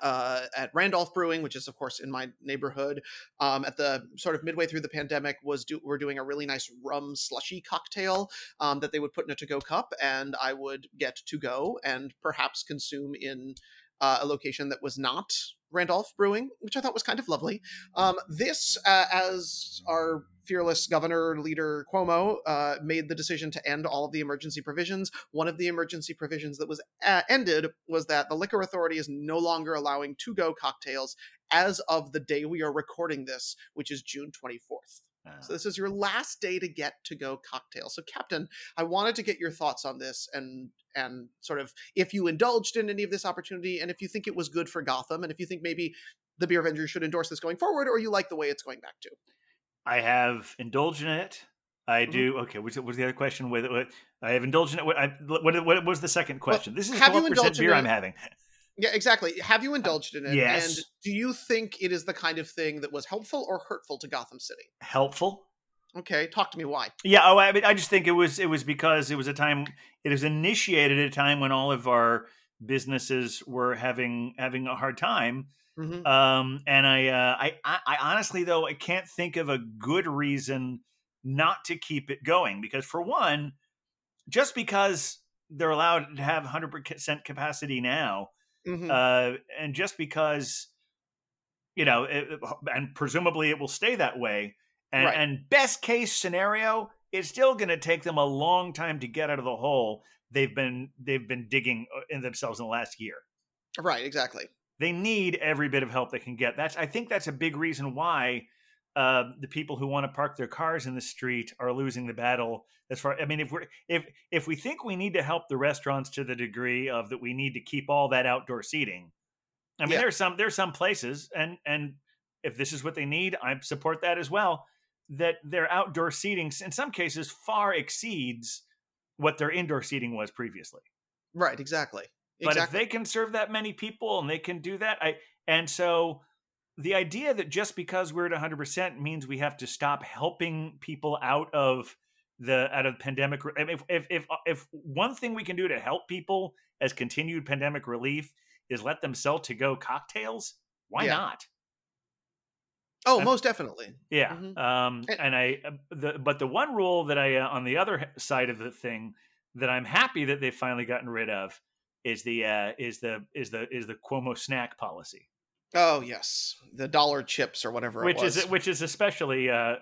uh, at Randolph Brewing, which is of course in my neighborhood, um, at the sort of midway through the pandemic, was do- were doing a really nice rum slushy cocktail um, that they would put in a to go cup, and I would get to go and perhaps consume in uh, a location that was not Randolph Brewing, which I thought was kind of lovely. Um, this, uh, as our fearless governor leader Cuomo uh, made the decision to end all of the emergency provisions. One of the emergency provisions that was uh, ended was that the liquor authority is no longer allowing to go cocktails as of the day we are recording this, which is June 24th. Uh, So this is your last day to get to go cocktail. So Captain, I wanted to get your thoughts on this and and sort of if you indulged in any of this opportunity and if you think it was good for Gotham and if you think maybe the Beer Vengers should endorse this going forward or you like the way it's going back to. I have indulged in it. I Mm-hmm. do. Okay, what was the other question? With I have indulged in it. What, I, what, what was the second question? this is have the you what percent beer? I'm having. Yeah, exactly. Have you indulged in it? yes. And do you think it is the kind of thing that was helpful or hurtful to Gotham City? Helpful. Okay, talk to me why. Yeah, oh, I mean, I just think it was it was because it was a time it was initiated at a time when all of our businesses were having having a hard time, Mhm. Um, and I, uh, I, I, I honestly though I can't think of a good reason not to keep it going because for one, just because they're allowed to have 100% capacity now, Mhm. uh, and just because you know, it, it- and presumably it will stay that way. And, Right. and best case scenario, it's still going to take them a long time to get out of the hole they've been they've been digging uh, in themselves in the last year. right, exactly. They need every bit of help they can get. That's I think that's a big reason why uh, the people who want to park their cars in the street are losing the battle. As far, I mean, if we're if if we think we need to help the restaurants to the degree of that we need to keep all that outdoor seating, I mean, Yeah. there's some there's some places, and and if this is what they need, I support that as well. That their outdoor seating, in some cases, far exceeds what their indoor seating was previously. Right, exactly. But if they can serve that many people and they can do that, I and so the idea that just because we're at 100% means we have to stop helping people out of the out of pandemic I mean, if if if, if one thing we can do to help people as continued pandemic relief is let them sell to go cocktails why Yeah. not oh, I'm- most definitely. yeah Mhm. um And- and i uh, the but the one rule that i uh, on the other side of the thing that i'm happy that they've finally gotten rid of is the uh is the is the is the cuomo snack policy Oh, yes. The dollar chips or whatever which it was. is which is especially uh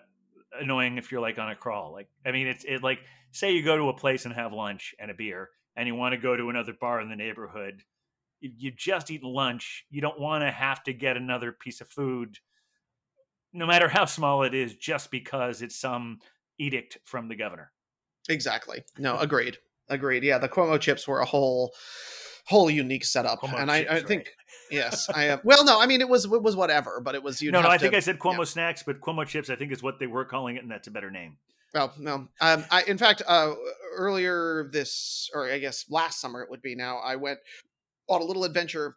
annoying if you're like on a crawl like i mean it's it like say you go to a place and have lunch and a beer and you want to go to another bar in the neighborhood you, you just eat lunch you don't want to have to get another piece of food no matter how small it is just because it's some edict from the governor Exactly. No, agreed. Agreed. Yeah, the Cuomo chips were a whole whole unique setup. Cuomo and I, I think right. yes, I uh, well no, I mean it was it was whatever, but it was you no no i think i said cuomo snacks but cuomo chips i think is what they were calling it and that's a better name Well, no. Um, I in fact, uh, earlier this, or I guess last summer it would be now. I went on a little adventure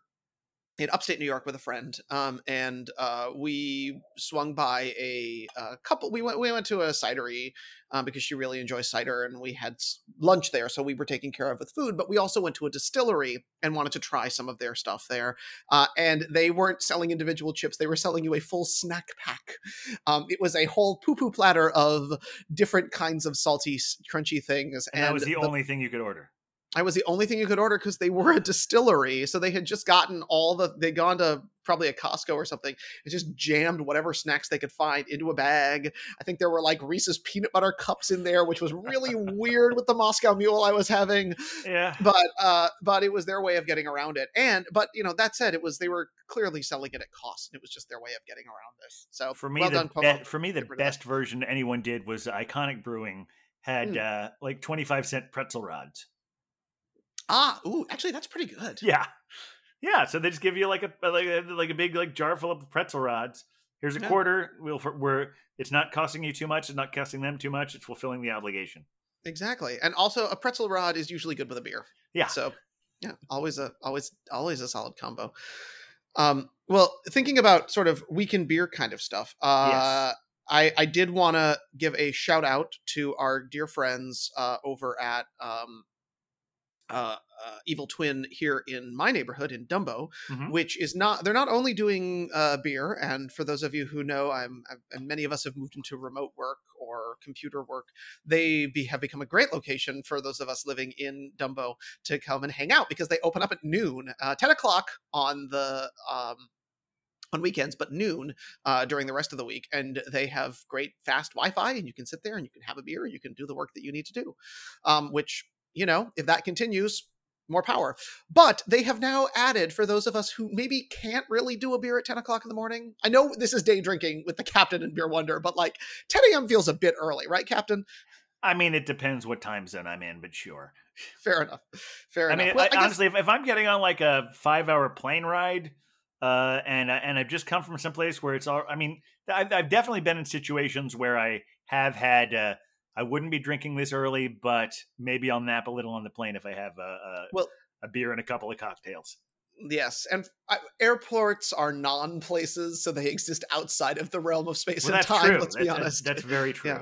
in upstate New York with a friend, um, and uh, we swung by a, uh couple. We went we went to a cidery um, because she really enjoys cider, and we had lunch there, so we were taken care of with food. But we also went to a distillery and wanted to try some of their stuff there. Uh, and they weren't selling individual chips; they were selling you a full snack pack. [LAUGHS] Um, it was a whole poo poo platter of different kinds of salty, crunchy things. and, that was the, only thing you could order I was the only thing you could order because they were a [LAUGHS] distillery. So they had just gotten all the, they'd gone to probably a Costco or something and just jammed whatever snacks they could find into a bag. I think there were like Reese's peanut butter cups in there, which was really weird with the Moscow Mule I was having. yeah But, uh, but it was their way of getting around it. And, but, you know, that said, it was, they were clearly selling it at cost. And it was just their way of getting around this. So for me well the done, be- for me the Get rid of that. best version anyone did was ICONYC brewing had Hmm. uh like 25 cent pretzel rods Ah, ooh, actually, that's pretty good. yeah yeah so they just give you like a like a, like a big like jar full of pretzel rods here's a Yeah. quarter we'll we're it's not costing you too much it's not costing them too much it's fulfilling the obligation Exactly. And also, a pretzel rod is usually good with a beer. yeah So, yeah, always a always always a solid combo. Um, well, thinking about sort of weekend beer kind of stuff, uh, I I did want to give a shout out to our dear friends uh, over at um, uh, uh, Evil Twin here in my neighborhood in Dumbo, Mhm. which is not they're not only doing uh, beer, and for those of you who know, I'm, i and many of us have moved into remote work or computer work. They be, have become a great location for those of us living in Dumbo to come and hang out because they open up at noon, uh, ten o'clock on the um, on weekends, but noon uh, during the rest of the week. And they have great fast Wi Fi, and you can sit there and you can have a beer and you can do the work that you need to do. Um, which, you know, if that continues, more power. But they have now added for those of us who maybe can't really do a beer at 10 o'clock in the morning. I know this is day drinking with the captain and Beer Wonder, but like 10 a.m. feels a bit early, right, Captain? i mean it depends what time zone i'm in but sure Fair enough. Fair I enough. mean, Well, I- guess- honestly, if, if I'm getting on like a five hour plane ride, uh, and and I've just come from some place where it's all, I mean, I've, I've definitely been in situations where I have had, uh, I wouldn't be drinking this early, but maybe I'll nap a little on the plane if I have a, a, Well- a beer and a couple of cocktails. Yes, and I, airports are non-places, so they exist outside of the realm of space Well, and time. true. Let's be honest. That's very true. Yeah.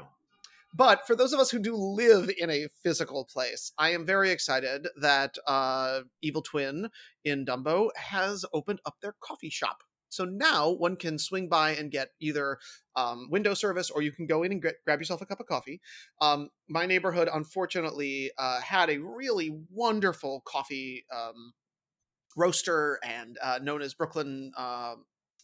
But for those of us who do live in a physical place, I am very excited that uh, Evil Twin in Dumbo has opened up their coffee shop. So now one can swing by and get either um, window service or you can go in and gra- grab yourself a cup of coffee. Um, my neighborhood, unfortunately, uh, had a really wonderful coffee um, roaster and uh, known as Brooklyn. Uh,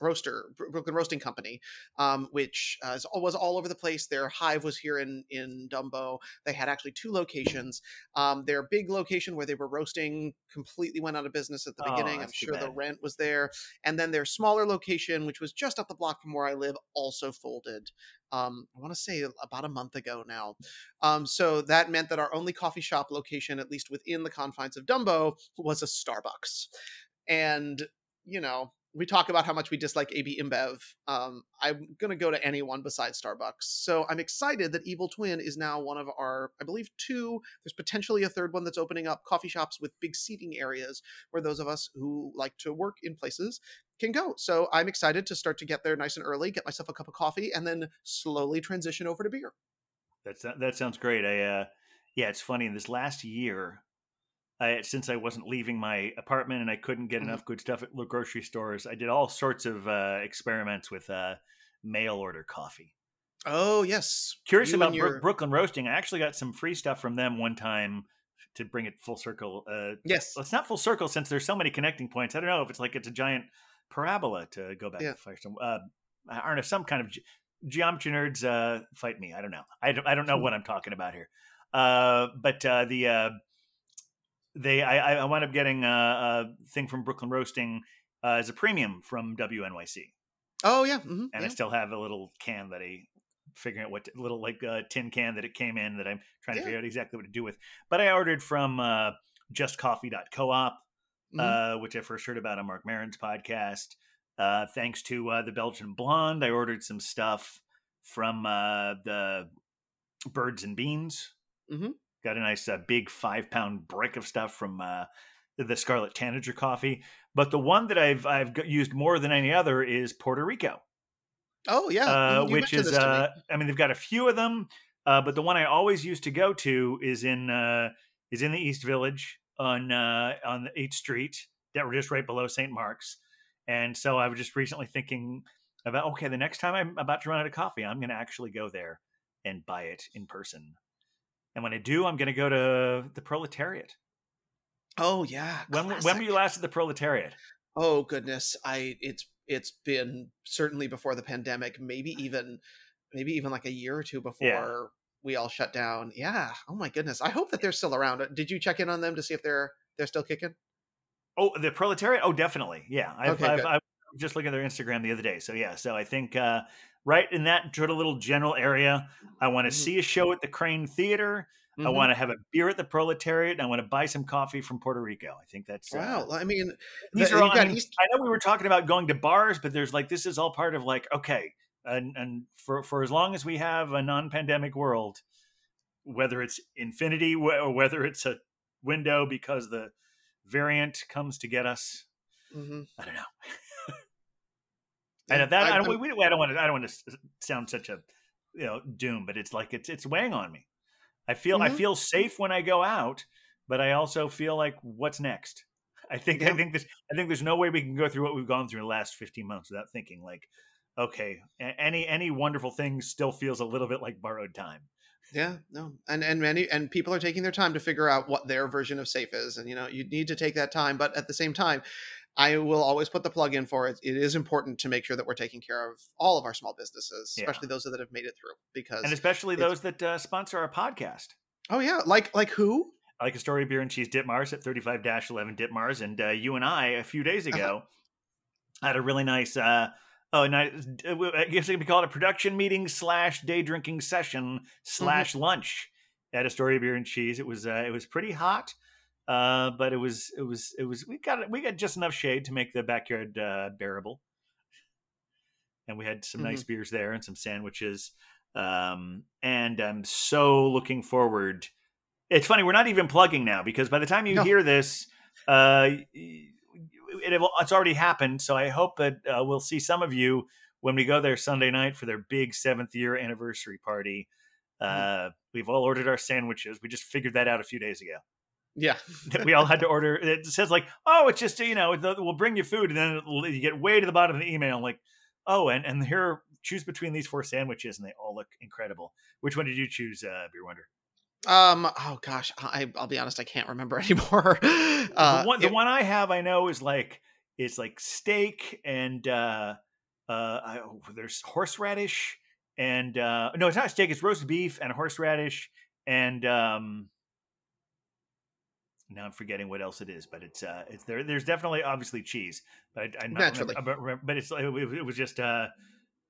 roaster brooklyn roasting company um, which uh, is, was all over the place. Their hive was here in in dumbo. They had actually two locations. Um, their big location where they were roasting completely went out of business at the Oh, beginning. I'm sure the rent was there. And then their smaller location which was just up the block from where i live also folded um, i want to say about a month ago now. Um, so that meant that our only coffee shop location at least within the confines of dumbo was a starbucks. And you know we talk about how much we dislike AB InBev. Um, I'm gonna go to anyone besides Starbucks. So I'm excited that Evil Twin is now one of our, I believe, two. There's potentially a third one that's opening up coffee shops with big seating areas where those of us who like to work in places can go. So I'm excited to start to get there nice and early, get myself a cup of coffee, and then slowly transition over to beer. That's that sounds great. I uh, yeah, it's funny. This last year, I, since I wasn't leaving my apartment and I couldn't get Mhm. enough good stuff at grocery stores, I did all sorts of uh, experiments with uh, mail order coffee. Oh yes, Curious You about your- Brooklyn Roasting. I actually got some free stuff from them one time to bring it full circle. Uh, Yes, well, it's not full circle since there's so many connecting points. I don't know if it's like it's a giant parabola to go back Yeah. to Firestone. Uh, I don't know some kind of ge- geometry nerds uh, fight me. I don't know. I don't, I don't know Hmm. what I'm talking about here. Uh, but uh, the uh, they I, I wound up getting a, a thing from Brooklyn Roasting uh, as a premium from WNYC, Oh yeah, mhm, and yeah. I still have a little can that I figuring out what to, little like uh, tin can that it came in that I'm trying to figure out exactly what to do with. But I ordered from uh, JustCoffee.coop Mhm. uh, which I first heard about on Marc Maron's podcast. Uh, thanks to uh, the Belgian Blonde, I ordered some stuff from uh, the Birds and Beans. Mhm. Got a nice uh, big five pound brick of stuff from uh, the Scarlet Tanager coffee. But the one that I've I've used more than any other is Porto Rico oh yeah, uh, which is uh, I mean they've got a few of them, uh, but the one I always used to go to is in uh, is in the East Village on uh, on the Eighth Street, that were just right below St. Mark's, and so I was just recently thinking about okay, the next time I'm about to run out of coffee, I'm going to actually go there and buy it in person, and when I do, I'm going to go to the Proletariat. oh yeah, When when were you last at the Proletariat? Oh goodness, I it's it's been certainly before the pandemic, maybe even maybe even like a year or two before we all shut down. Yeah. Oh my goodness. I hope that they're still around. Did you check in on them to see if they're they're still kicking? Oh, the proletariat. Oh, definitely. Yeah, I've, Okay, I've, good. I was just looking at their Instagram the other day. So yeah, so I think uh, right in that sort of little general area, I want to Mhm. see a show at the Kraine Theater. I Mhm. want to have a beer at the Proletariat. And I want to buy some coffee from Porto Rico. I think that's uh, Wow. I mean, These the- are all. I, mean, East- I know we were talking about going to bars, but there's like this is all part of like okay, and and for for as long as we have a non-pandemic world, whether it's infinity or whether it's a window because the variant comes to get us. Mhm. I don't know. [LAUGHS] Yeah, I know that. I, I- don't. We, we, I don't want to. I don't want to sound such a you know doom, but it's like it's it's weighing on me. I feel I Mhm. feel safe when I go out, but I also feel like what's next. I think I think this. I think there's no way we can go through what we've gone through in the last 15 months without thinking like, okay, any any wonderful thing still feels a little bit like borrowed time. Yeah, no, and and many and people are taking their time to figure out what their version of safe is, and you know you need to take that time. But at the same time, I will always put the plug in for it. It is important to make sure that we're taking care of all of our small businesses, Yeah. especially those that have made it through. Because And especially those that uh, sponsor our podcast. oh yeah, like like who? Like Astoria Bier and cheese Ditmars at 35 11 Ditmars. And uh, you and I, a few days Uh-huh. ago, had a really nice, uh, oh, nice, I guess it could be called a production meeting slash day drinking session slash lunch at Astoria Bier and cheese. It was, uh, it was pretty hot. Uh, but it was, it was, it was, we got, we got just enough shade to make the backyard, uh, bearable. And we had some nice beers there and some sandwiches. Um, and I'm so looking forward. It's funny we're not even plugging now because by the time you No. hear this uh it, it's already happened. So i hope that uh, we'll see some of you when we go there sunday night for their big seventh year anniversary party. Uh we've all ordered our sandwiches. We just figured that out a few days ago Yeah. [LAUGHS] that we all had to order. It says like, oh, it's just you know, we'll bring you food, and then you get way to the bottom of the email, like, oh, and and here choose between these four sandwiches, and they all look incredible. Which one did you choose, uh, Beer Wonder? Um. Oh gosh, I I'll be honest, I can't remember [LAUGHS] anymore. Uh, the one, the it- one I have, I know is like it's like steak and uh, uh, I, oh, there's horseradish and uh, no, it's not steak. It's roast beef and horseradish and um, now I'm forgetting what else it is, but it's uh, it's there. There's definitely obviously cheese, but I, I'm not Naturally. remember- but, it's it, it was just uh,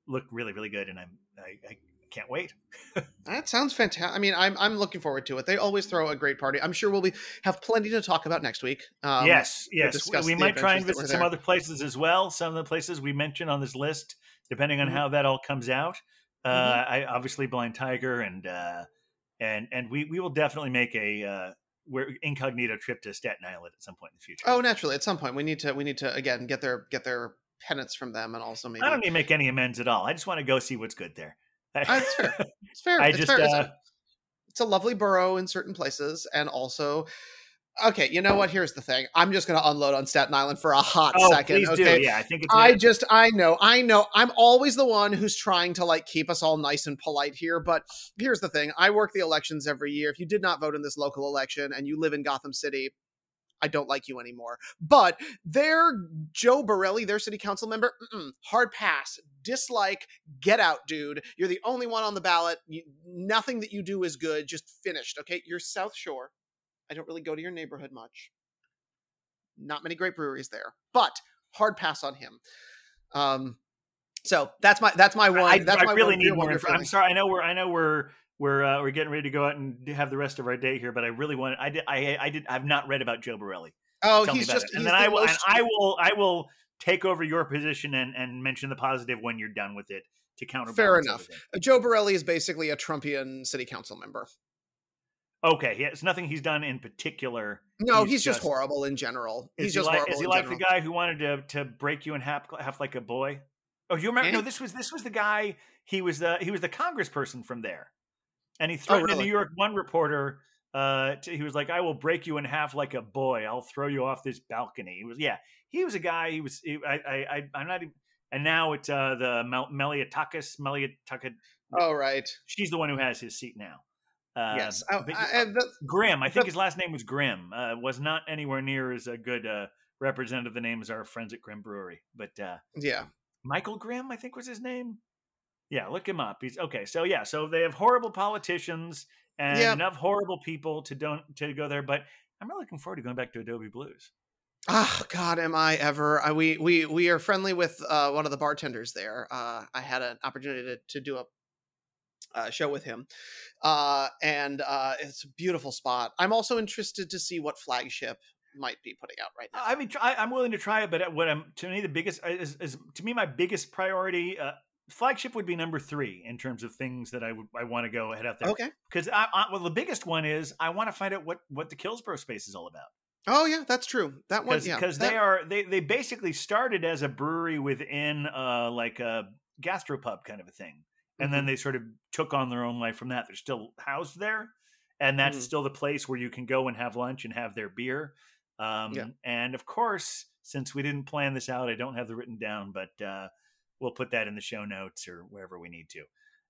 looked really really good, and I'm I, I can't wait. [LAUGHS] That sounds fantastic. I mean, I'm I'm looking forward to it. They always throw a great party. I'm sure we'll be have plenty to talk about next week. Um, yes, yes. discuss We might try and adventures that were visit some other places as well. Some of the places we mentioned on this list, depending on Mhm. how that all comes out. Uh, Mhm. I obviously Blind Tiger and uh, and and we we will definitely make a uh, where incognito trip to Staten Island at some point in the future. Oh, naturally, at some point we need to we need to again get their get their penance from them, and also maybe I don't need to make any amends at all. I just want to go see what's good there. [LAUGHS] That's fair. it's fair. I it's just fair. It's, uh, a, it's a lovely borough in certain places, and also. Okay, you know what? Here's the thing. I'm just going to unload on Staten Island for a hot oh, second. please okay, do. Yeah, I think it's. I just I know I know I'm always the one who's trying to like keep us all nice and polite here but here's the thing I work the elections every year if you did not vote in this local election and you live in Gotham City I don't like you anymore but their Joe Borelli their city council member mm-mm, hard pass dislike get out dude you're the only one on the ballot you, nothing that you do is good just finished okay you're South Shore I don't really go to your neighborhood much not many great breweries there but hard pass on him. Um, so that's my that's my one. I, that's I my really need more. I'm sorry. I know we're. I know we're. We're uh, we're getting ready to go out and have the rest of our day here, but I really want. I did. I I did. I've not read about Joe Borelli. Oh, Tell he's just it. and he's then the I will. And most- I will. I will take over your position and and mention the positive when you're done with it to counterbalance. Fair enough. everything. Joe Borelli is basically a Trumpian city council member. Okay. Yeah. It's nothing he's done in particular. No, He's he's, just, just- horrible in general. He's he just like? horrible Is he like the guy who wanted to to break you in half half like a boy? Oh, do you remember? No, this was this was the guy. He was the he was the congressperson from there, and he threatened Oh, really? a New York One reporter. Uh, to, he was like, "I will break you in half like a boy. I'll throw you off this balcony." He was, yeah, he was a guy. He was. He, I, I, I, I'm not. even- And now it's uh the Mel, Malliotakis. Malliotakis. Oh right. She's the one who has his seat now. Uh, yes. Oh, but- I, I, the, Grimm. I think the- his last name was Grimm. Uh, was not anywhere near as a good uh, representative of the name as our friends at Grimm Brewery. But uh, yeah. Michael Grimm, I think was his name. Yeah, look him up. He's okay. So yeah, so they have horrible politicians and enough horrible people to don't to go there. But I'm really looking forward to going back to Adobe Blues. Oh God, am I ever? I, we we we are friendly with uh, one of the bartenders there. Uh, I had an opportunity to, to do a uh, show with him, uh, and uh, it's a beautiful spot. I'm also interested to see what flagship might be putting out right now. I mean, try, I'm willing to try it, but what I'm to me the biggest uh, is, is to me my biggest priority. Uh, flagship would be number three in terms of things that I would I want to go head out there. Okay. because I, I, well, the biggest one is I want to find out what what the Kills Boro space is all about. Oh yeah, that's true. That one, because yeah, because they are they they basically started as a brewery within uh like a gastropub kind of a thing and Mm-hmm. then they sort of took on their own life from that they're still housed there and that's Mhm. still the place where you can go and have lunch and have their beer um Yeah. and of course since we didn't plan this out i don't have the written down but uh we'll put that in the show notes or wherever we need to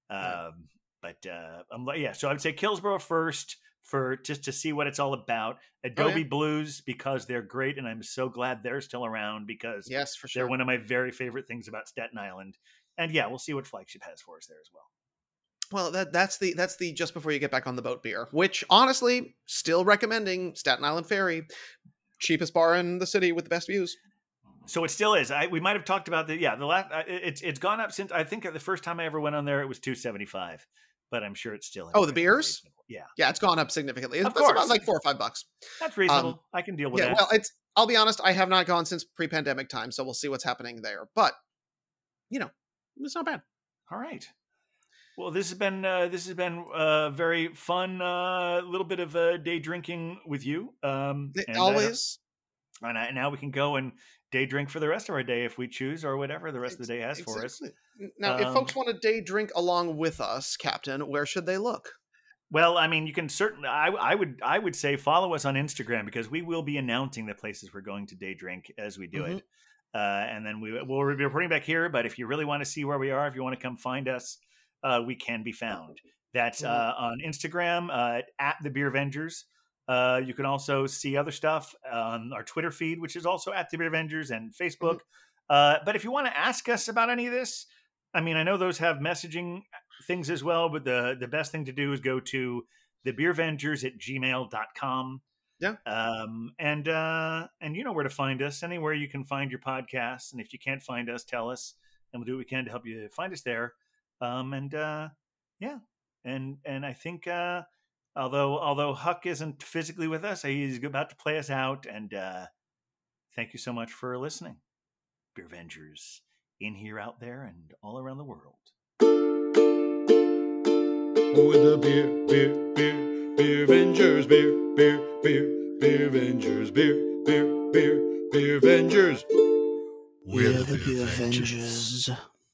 Yeah. um but uh I'm yeah so i would say Kills Boro first for just to see what it's all about Adobe Blues because they're great, and I'm so glad they're still around because yes, for sure, they're one of my very favorite things about Staten Island. And yeah, we'll see what flagship has for us there as well. Well, that that's the that's the just before you get back on the boat beer, which honestly, still recommending Staten Island Ferry, cheapest bar in the city with the best views. So it still is. I, we might have talked about the yeah the last uh, it- it's it's gone up since I think the first time I ever went on there it was two seventy five, but I'm sure it's still Oh, the beers? reasonable. Yeah, Yeah, it's gone up significantly. It's Of it's about course. like four or five bucks. that's reasonable. I can deal with Um, Yeah, that. well, it's. I'll be honest, I have not gone since pre-pandemic time, so we'll see what's happening there. But you know, it's not bad. All right. Well, this has been uh, this has been uh, very fun. uh, little bit of uh, day drinking with you. Um, and Always. and I, now we can go and day drink for the rest of our day if we choose, or whatever the rest of the day has for us. Exactly. Now, if folks Um, want to day drink along with us, Captain, where should they look? Well, I mean, you can certainly. I, I would. I would say follow us on Instagram because we will be announcing the places we're going to day drink as we do Mhm. it, uh, and then we will be reporting back here. But if you really want to see where we are, if you want to come find us, uh, we can be found. That's uh, on Instagram uh, at the Beer Vengers. Uh, you can also see other stuff on our Twitter feed, which is also at the Beer Vengers, and Facebook. Uh, but if you want to ask us about any of this, I mean, I know those have messaging things as well, but the the best thing to do is go to the beervengers at gmail.com. Yeah. Um, and uh, and you know where to find us, anywhere you can find your podcasts. And if you can't find us, tell us, and we'll do what we can to help you find us there. Um, and uh, yeah, and and I think uh, although although Huck isn't physically with us, he's about to play us out. And uh, thank you so much for listening, Beer Vengers, in here, out there, and all around the world. With the beer, beer, beer, beer Vengers, beer, beer, beer, beer Vengers, beer, beer, beer, beer Vengers. We're the Beer Vengers.